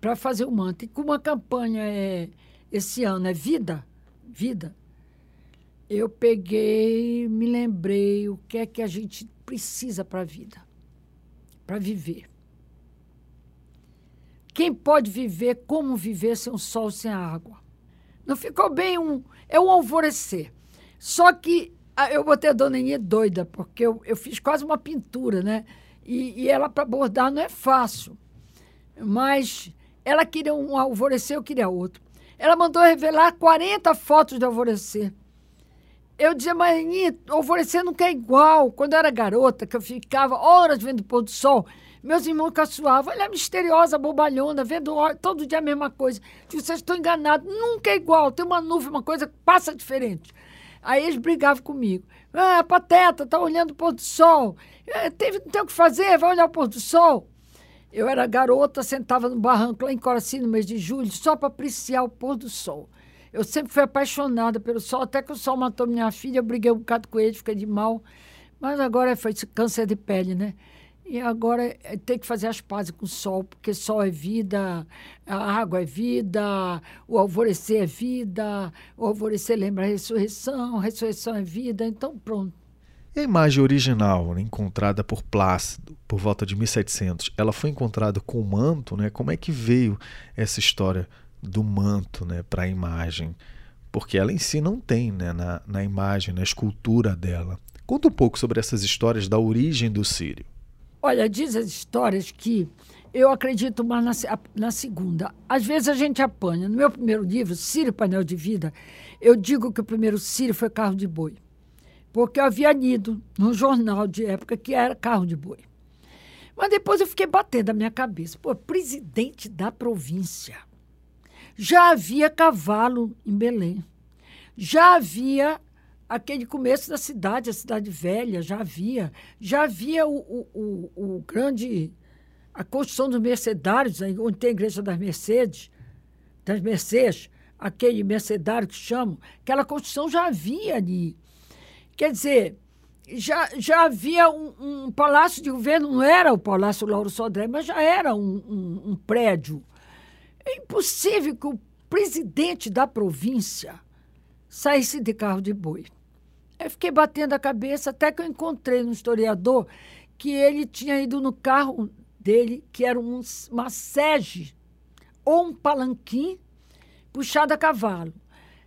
para fazer o manto. E como a campanha é esse ano é vida, vida, eu peguei, me lembrei o que é que a gente precisa para a vida, para viver. Quem pode viver, como viver sem o sol, sem a água? Não ficou bem um. É um alvorecer. Só que ah, eu botei a dona Inê doida, porque eu, eu fiz quase uma pintura, né? E, e ela, para bordar, não é fácil. Mas ela queria um alvorecer, eu queria outro. Ela mandou revelar 40 fotos de alvorecer. Eu dizia, mas Aninha, alvorecer nunca é igual. Quando eu era garota, que eu ficava horas vendo o pôr do sol, meus irmãos caçoavam, olha a misteriosa bobalhona, vendo todo dia a mesma coisa. Vocês estão enganados, nunca é igual. Tem uma nuvem, uma coisa que passa diferente. Aí eles brigavam comigo. Ah, pateta, tá olhando o pôr do sol. É, teve, não tem o que fazer, vai olhar o pôr do sol. Eu era garota, sentava no barranco lá em Coraci no mês de julho, só para apreciar o pôr do sol. Eu sempre fui apaixonada pelo sol, até que o sol matou minha filha, eu briguei um bocado com ele, fiquei de mal. Mas agora foi câncer de pele, né? E agora é, tem que fazer as pazes com o sol, porque sol é vida, a água é vida, o alvorecer é vida, o alvorecer lembra a ressurreição, a ressurreição é vida, então pronto. E a imagem original, né, encontrada por Plácido por volta de 1700, ela foi encontrada com o manto, né? Como é que veio essa história do manto, né, para a imagem? Porque ela em si não tem, né, na, na imagem, na escultura dela. Conta um pouco sobre essas histórias da origem do Sírio. Olha, diz as histórias que eu acredito mais na, na, segunda. Às vezes a gente apanha. No meu primeiro livro, Sírio Painel de Vida, eu digo que o primeiro Sírio foi carro de boi. Porque eu havia lido num jornal de época que era carro de boi. Mas depois eu fiquei batendo a minha cabeça. Pô, presidente da província. Já havia cavalo em Belém. Já havia aquele começo da cidade, a cidade velha, já havia. Já havia o, o, o, o grande. a construção dos mercedários, onde tem a igreja das Mercedes, das Mercedes, aquele mercedário que chamam, aquela construção já havia ali. Quer dizer, já, já havia um, um, palácio de governo, não era o Palácio Lauro Sodré, mas já era um, um, um prédio. É impossível que o presidente da província saísse de carro de boi. Eu fiquei batendo a cabeça até que eu encontrei no historiador que ele tinha ido no carro dele, que era um, uma sege ou um palanquim puxado a cavalo.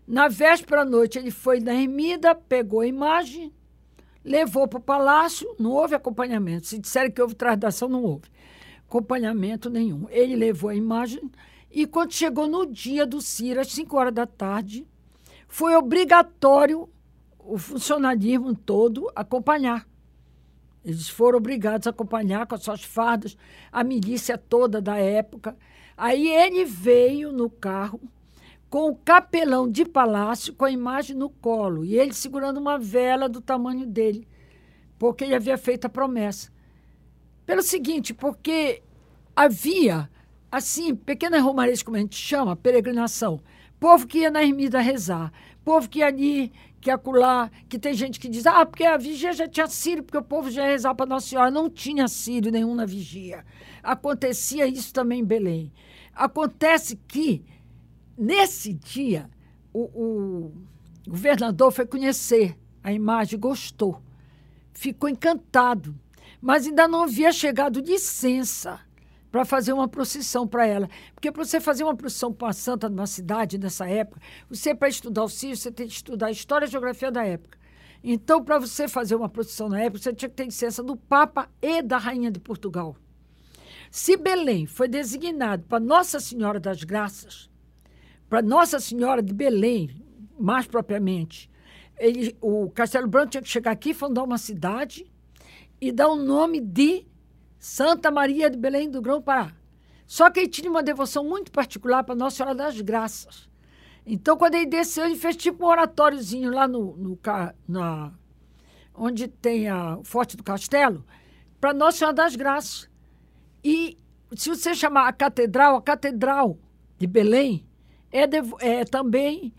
Na véspera à noite, ele foi na ermida, pegou a imagem, levou para o palácio, não houve acompanhamento. Se disserem que houve tradução, não houve acompanhamento nenhum. Ele levou a imagem e, quando chegou no dia do CIR, às 5 horas da tarde, foi obrigatório o funcionalismo todo acompanhar. Eles foram obrigados a acompanhar com as suas fardas, a milícia toda da época. Aí ele veio no carro com o capelão de palácio com a imagem no colo e ele segurando uma vela do tamanho dele, porque ele havia feito a promessa. Pelo seguinte, porque havia, assim, pequenas romarias, como a gente chama, peregrinação. Povo que ia na ermida rezar, povo que ia ali, que acolá, que tem gente que diz, ah, porque a vigia já tinha sírio, porque o povo já ia rezar para Nossa Senhora. Não tinha sírio nenhum na vigia. Acontecia isso também em Belém. Acontece que, nesse dia, o, o governador foi conhecer a imagem, gostou, ficou encantado mas ainda não havia chegado licença para fazer uma procissão para ela. Porque para você fazer uma procissão para uma santa numa cidade, nessa época, você, para estudar o Círio, você tem que estudar a história e a geografia da época. Então, para você fazer uma procissão na época, você tinha que ter licença do Papa e da Rainha de Portugal. Se Belém foi designado para Nossa Senhora das Graças, para Nossa Senhora de Belém, mais propriamente, ele, o Castelo Branco tinha que chegar aqui fundar uma cidade e dá o nome de Santa Maria de Belém do Grão-Pará. Só que ele tinha uma devoção muito particular para Nossa Senhora das Graças. Então, quando ele desceu, ele fez tipo um oratóriozinho lá no, no na, onde tem a, o Forte do Castelo, para Nossa Senhora das Graças. E se você chamar a catedral, a Catedral de Belém é, é também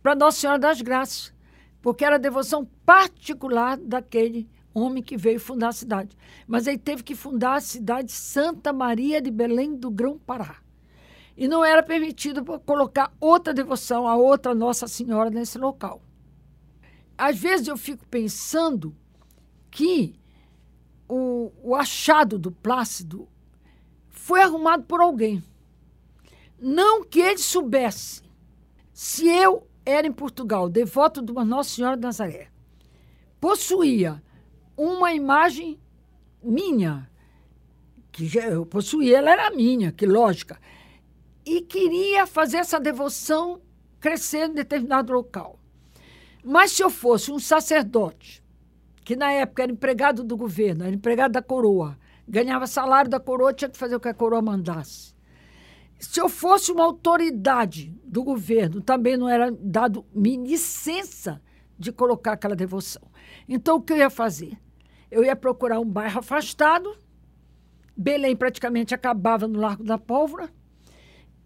para Nossa Senhora das Graças, porque era a devoção particular daquele homem que veio fundar a cidade. Mas ele teve que fundar a cidade Santa Maria de Belém do Grão-Pará. E não era permitido colocar outra devoção a outra Nossa Senhora nesse local. Às vezes eu fico pensando que o, o achado do Plácido foi arrumado por alguém. Não que ele soubesse. Se eu era em Portugal, devoto de uma Nossa Senhora de Nazaré, possuía uma imagem minha, que eu possuía, ela era minha, que lógica, e queria fazer essa devoção crescer em determinado local. Mas se eu fosse um sacerdote, que na época era empregado do governo, era empregado da coroa, ganhava salário da coroa, tinha que fazer o que a coroa mandasse. Se eu fosse uma autoridade do governo, também não era dado licença de colocar aquela devoção. Então, o que eu ia fazer? Eu ia procurar um bairro afastado. Belém praticamente acabava no Largo da Pólvora.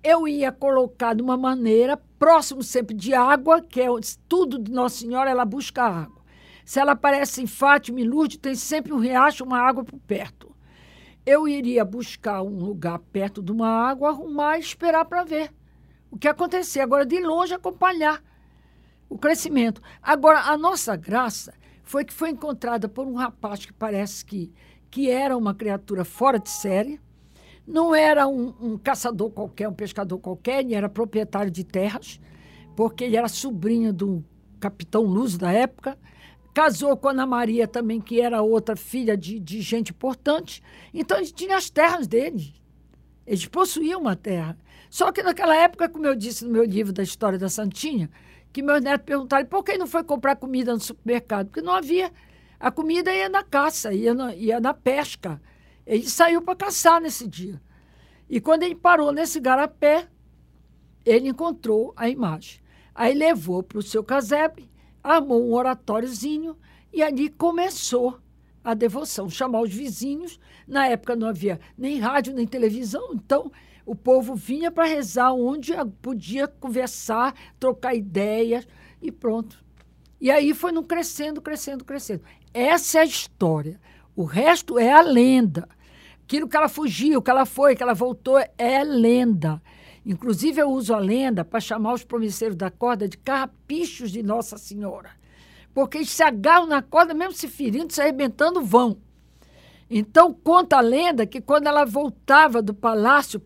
Eu ia colocar de uma maneira próximo sempre de água, que é tudo de Nossa Senhora, ela busca água. Se ela aparece em Fátima e Lourdes, tem sempre um riacho, uma água por perto. Eu iria buscar um lugar perto de uma água, arrumar e esperar para ver o que acontecer. Agora, de longe, acompanhar o crescimento. Agora, a nossa graça foi que foi encontrada por um rapaz que parece que, que era uma criatura fora de série. Não era um, um caçador qualquer, um pescador qualquer, ele era proprietário de terras, porque ele era sobrinho do capitão Luz da época. Casou com Ana Maria também, que era outra filha de, de gente importante. Então, ele tinha as terras dele. Eles possuíam uma terra. Só que naquela época, como eu disse no meu livro da história da Santinha, que meus netos perguntaram por que não foi comprar comida no supermercado? Porque não havia. A comida ia na caça, ia na, ia na pesca. Ele saiu para caçar nesse dia. E quando ele parou nesse garapé, ele encontrou a imagem. Aí levou para o seu casebre, armou um oratóriozinho e ali começou a devoção, chamar os vizinhos. Na época não havia nem rádio, nem televisão, então o povo vinha para rezar onde podia conversar, trocar ideias e pronto. E aí foi no crescendo, crescendo, crescendo. Essa é a história. O resto é a lenda. Aquilo que ela fugiu, que ela foi, que ela voltou, é lenda. Inclusive, eu uso a lenda para chamar os promisseiros da corda de carrapichos de Nossa Senhora. Porque eles se agarram na corda, mesmo se ferindo, se arrebentando, vão. Então, conta a lenda que quando ela voltava do palácio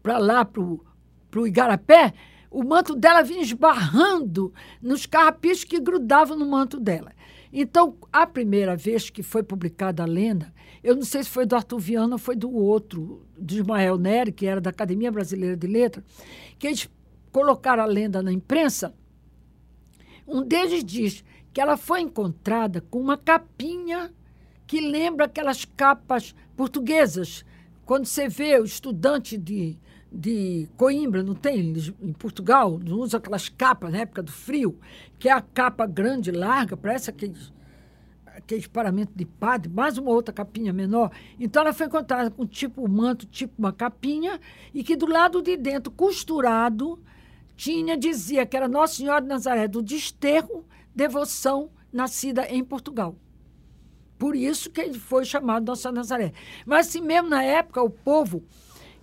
para lá, para o Igarapé, o manto dela vinha esbarrando nos carrapichos que grudavam no manto dela. Então, a primeira vez que foi publicada a lenda, eu não sei se foi do Arthur Viana ou foi do outro, do Ismael Neri, que era da Academia Brasileira de Letras, que eles colocaram a lenda na imprensa. Um deles diz que ela foi encontrada com uma capinha que lembra aquelas capas portuguesas. Quando você vê o estudante de, de Coimbra, não tem? Em Portugal, não usa aquelas capas na época do frio, que é a capa grande, larga, parece aqueles, aqueles paramentos de padre, mais uma outra capinha menor. Então ela foi encontrada com tipo um manto, tipo uma capinha, e que do lado de dentro, costurado, tinha, dizia que era Nossa Senhora de Nazaré do Desterro, devoção, nascida em Portugal. Por isso que ele foi chamado Nossa Nazaré. Mas assim mesmo na época, o povo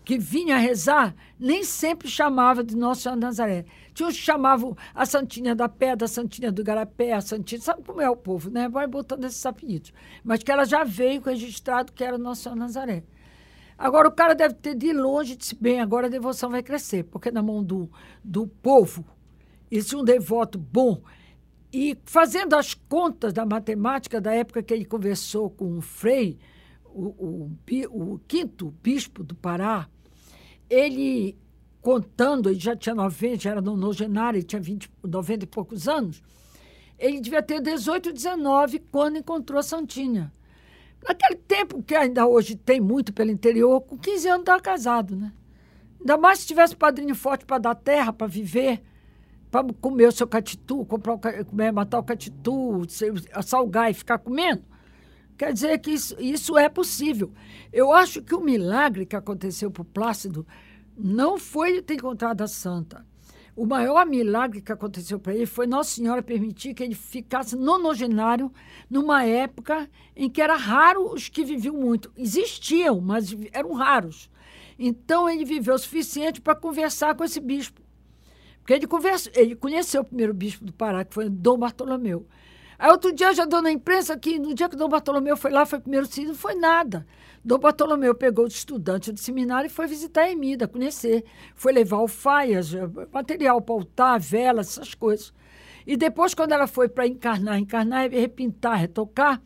que vinha rezar nem sempre chamava de Nossa Nazaré. Tinha uns que chamavam a Santinha da Pedra, a Santinha do Garapé, a Santinha. Sabe como é o povo, né? Vai botando esses apelidos. Mas que ela já veio registrado que era Nossa Nazaré. Agora, o cara deve ter de longe disse: bem, agora a devoção vai crescer, porque na mão do, do povo, e se um devoto bom e fazendo as contas da matemática da época que ele conversou com o Frei, o, o, o quinto bispo do Pará, ele contando, ele já tinha 90, já era novenário, ele tinha 20, 90 e poucos anos, ele devia ter 18, 19 quando encontrou a Santinha. Naquele tempo que ainda hoje tem muito pelo interior, com 15 anos estava casado, né? Ainda mais se tivesse padrinho forte para dar terra, para viver para comer o seu catitu, comprar o, comer, matar o catitu, salgar e ficar comendo. Quer dizer que isso, isso é possível. Eu acho que o milagre que aconteceu para o Plácido não foi ter encontrado a santa. O maior milagre que aconteceu para ele foi Nossa Senhora permitir que ele ficasse nonogenário numa época em que era raro os que viviam muito. Existiam, mas eram raros. Então ele viveu o suficiente para conversar com esse bispo. Porque ele, conversa, ele conheceu o primeiro bispo do Pará, que foi Dom Bartolomeu. Aí outro dia já deu na imprensa que no dia que Dom Bartolomeu foi lá, foi primeiro sírio, não foi nada. Dom Bartolomeu pegou os estudantes do seminário e foi visitar a Emida, conhecer. Foi levar alfaias, material para altar, velas, essas coisas. E depois, quando ela foi para encarnar, encarnar, repintar, retocar,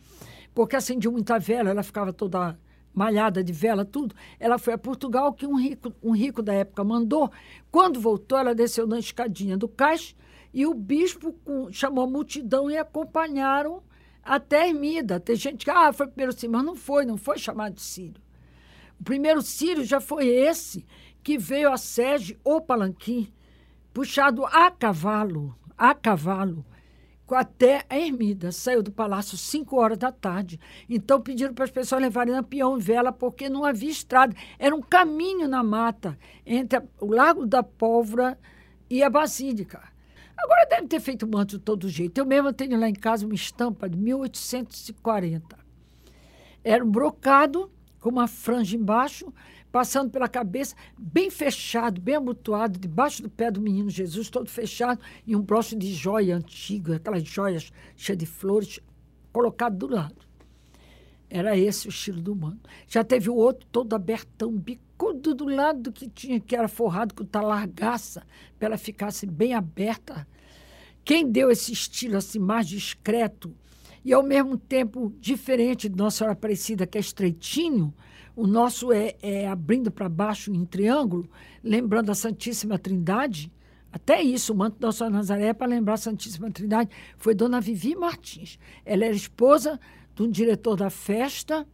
porque acendia muita vela, ela ficava toda malhada de vela, tudo. Ela foi a Portugal, que um rico, um rico da época mandou. Quando voltou, ela desceu na escadinha do cais e o bispo chamou a multidão e acompanharam até Ermida. Tem gente que, ah, foi primeiro Sírio, mas não foi, não foi chamado de Sírio. O primeiro Sírio já foi esse que veio a sede ou palanquim, puxado a cavalo, a cavalo, até a ermida. Saiu do palácio 5 horas da tarde. Então pediram para as pessoas levarem lampião e vela, porque não havia estrada. Era um caminho na mata entre o Lago da Pólvora e a Basílica. Agora deve ter feito manto de todo jeito. Eu mesmo tenho lá em casa uma estampa de 1840. Era um brocado com uma franja embaixo, passando pela cabeça, bem fechado, bem amontoado, debaixo do pé do menino Jesus, todo fechado, e um broche de joia antiga, aquelas joias cheias de flores, colocado do lado. Era esse o estilo do manto. Já teve o outro todo abertão, bicudo do lado que tinha, que era forrado com talargaça, para ela ficasse bem aberta. Quem deu esse estilo assim mais discreto e ao mesmo tempo diferente de Nossa Senhora Aparecida, que é estreitinho, o nosso é, é abrindo para baixo em triângulo, lembrando a Santíssima Trindade. Até isso, o manto da Nossa Nazaré, para lembrar a Santíssima Trindade, foi Dona Vivi Martins. Ela era esposa de um diretor da festa,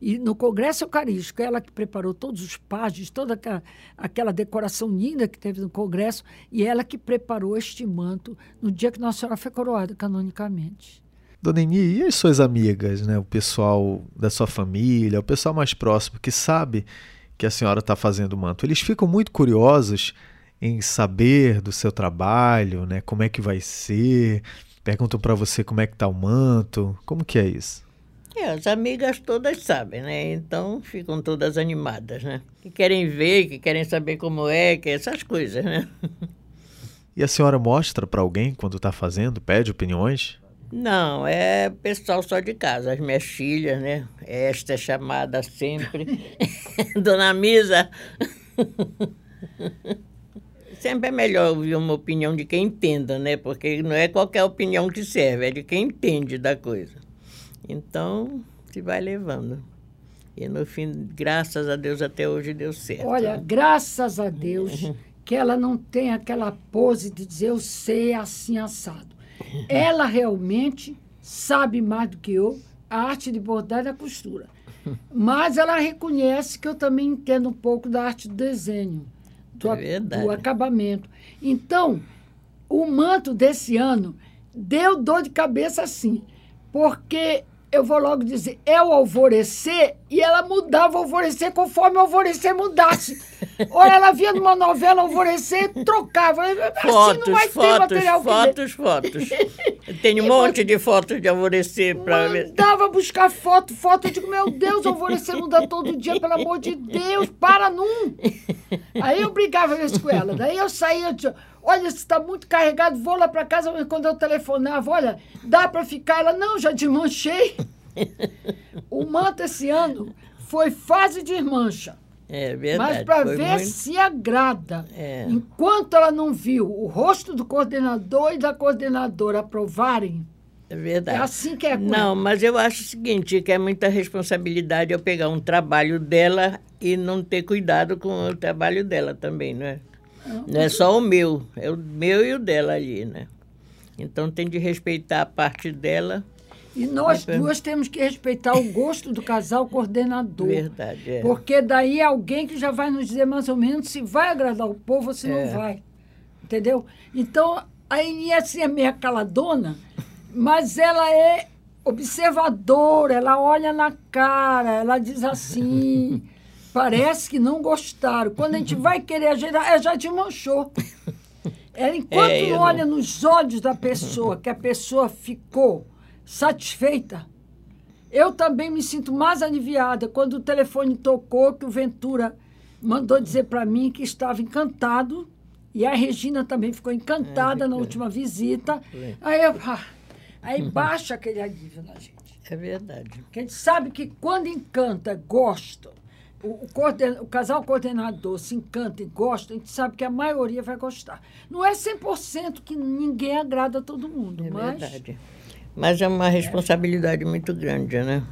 e no Congresso Eucarístico, ela que preparou todos os páginas, toda aquela, aquela, decoração linda que teve no Congresso, e ela que preparou este manto no dia que Nossa Senhora foi coroada canonicamente. Dona Eni, e as suas amigas, né? o pessoal da sua família, o pessoal mais próximo que sabe que a senhora está fazendo manto, eles ficam muito curiosos em saber do seu trabalho, né? como é que vai ser, perguntam para você como é que está o manto, como que é isso? É, as amigas todas sabem, né? Então ficam todas animadas, né? Que querem ver, que querem saber como é, que essas coisas, né? E a senhora mostra para alguém quando está fazendo, pede opiniões? Não, é pessoal só de casa, as minhas filhas, né? Esta é chamada sempre. Dona Misa. sempre é melhor ouvir uma opinião de quem entenda, né? Porque não é qualquer opinião que serve, é de quem entende da coisa. Então, se vai levando. E no fim, graças a Deus, até hoje deu certo. Olha, graças a Deus que ela não tem aquela pose de dizer eu sei assim assado. Ela realmente sabe mais do que eu a arte de bordar e da costura. Mas ela reconhece que eu também entendo um pouco da arte do desenho, do, é do acabamento. Então, o manto desse ano deu dor de cabeça assim, porque eu vou logo dizer, é o alvorecer, e ela mudava o alvorecer conforme o alvorecer mudasse. Ou ela via numa novela alvorecer, trocava. Assim fotos, não vai fotos, ter material fotos, fotos. Tem um monte de fotos de alvorecer para ver. Mandava buscar foto, foto. Eu digo, meu Deus, o alvorecer muda todo dia, pelo amor de Deus, para num. Aí eu brigava isso com ela. Daí eu saía, eu olha, se está muito carregado, vou lá para casa. Quando eu telefonava, olha, dá para ficar? Ela, não, já desmanchei. o manto esse ano foi fase de mancha. É verdade. Mas para ver muito... se agrada. É. Enquanto ela não viu o rosto do coordenador e da coordenadora aprovarem. É verdade. É assim que é. Não, mas eu acho o seguinte, que é muita responsabilidade eu pegar um trabalho dela e não ter cuidado com o trabalho dela também, não é? Não, é só o meu, é o meu e o dela ali, né? Então tem de respeitar a parte dela e nós duas temos que respeitar o gosto do casal coordenador. Verdade, é. Porque daí é alguém que já vai nos dizer mais ou menos se vai agradar o povo ou se é. não vai. Entendeu? Então, a assim, é meio caladona, mas ela é observadora, ela olha na cara, ela diz assim. parece que não gostaram. Quando a gente vai querer ajeitar, ela já te manchou. Ela, enquanto é, não olha nos olhos da pessoa, que a pessoa ficou satisfeita. Eu também me sinto mais aliviada quando o telefone tocou, que o Ventura mandou dizer para mim que estava encantado. E a Regina também ficou encantada é, na última visita. É. Aí, eu, ah, aí baixa aquele alívio na gente. É verdade. Porque a gente sabe que quando encanta, gosta, o, coorden, o, casal coordenador se encanta e gosta, a gente sabe que a maioria vai gostar. Não é 100% que ninguém agrada a todo mundo, é mas... Verdade. Mas é uma responsabilidade muito grande, né?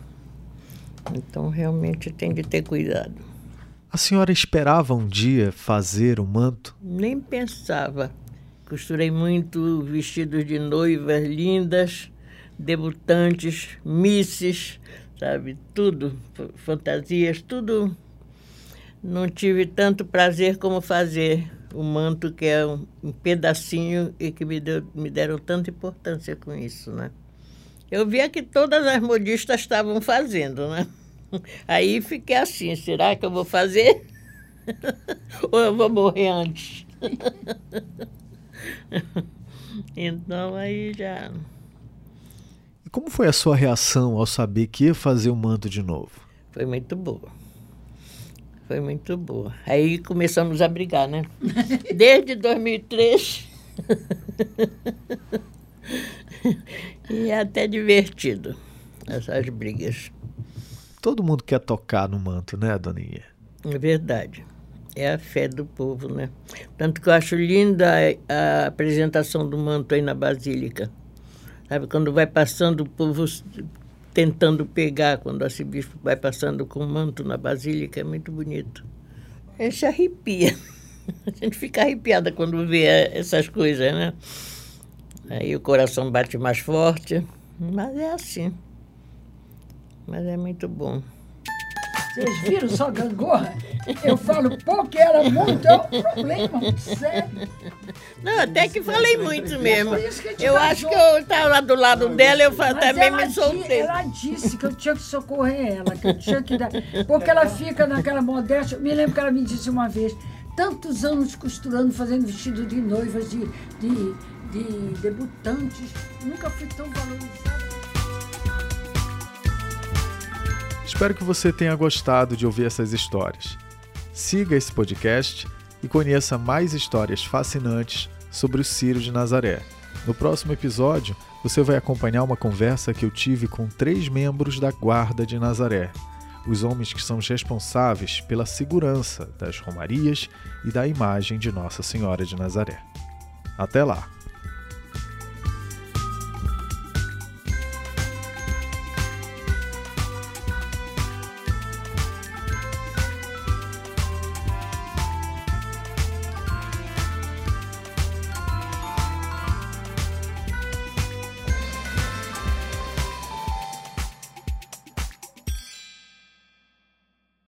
Então, realmente tem de ter cuidado. A senhora esperava um dia fazer o manto? Nem pensava. Costurei muito vestidos de noivas lindas, debutantes, misses, sabe? Tudo, fantasias, tudo. Não tive tanto prazer como fazer o manto, que é um, um pedacinho e que me, deu, me deram tanta importância com isso, né? Eu via que todas as modistas estavam fazendo, né? Aí fiquei assim, será que eu vou fazer? Ou eu vou morrer antes? então aí já. E como foi a sua reação ao saber que ia fazer o manto de novo? Foi muito boa. Foi muito boa. Aí começamos a brigar, né? Desde 2003. e é até divertido essas brigas. Todo mundo quer tocar no manto, né, Doninha? É verdade. É a fé do povo, né? Tanto que eu acho linda a, a apresentação do manto aí na Basílica. Sabe, quando vai passando o povo tentando pegar, quando o arcebispo vai passando com o manto na Basílica, é muito bonito. A gente arrepia. A gente fica arrepiada quando vê essas coisas, né? Aí o coração bate mais forte, mas é assim. Mas é muito bom. Vocês viram só gangorra? Eu falo pouco era muito, é um problema, sério. Não, até que falei muito mesmo. Eu acho que eu estava lá do lado dela, eu também me soltei. Ela disse que eu tinha que socorrer ela, que eu tinha que dar. Porque ela fica naquela modéstia. Me lembro que ela me disse uma vez, tantos anos costurando, fazendo vestido de noivas, de, de de debutantes. Nunca fui tão valorizado. Espero que você tenha gostado de ouvir essas histórias. Siga esse podcast e conheça mais histórias fascinantes sobre o Círio de Nazaré. No próximo episódio, você vai acompanhar uma conversa que eu tive com três membros da Guarda de Nazaré, os homens que são responsáveis pela segurança das romarias e da imagem de Nossa Senhora de Nazaré. Até lá!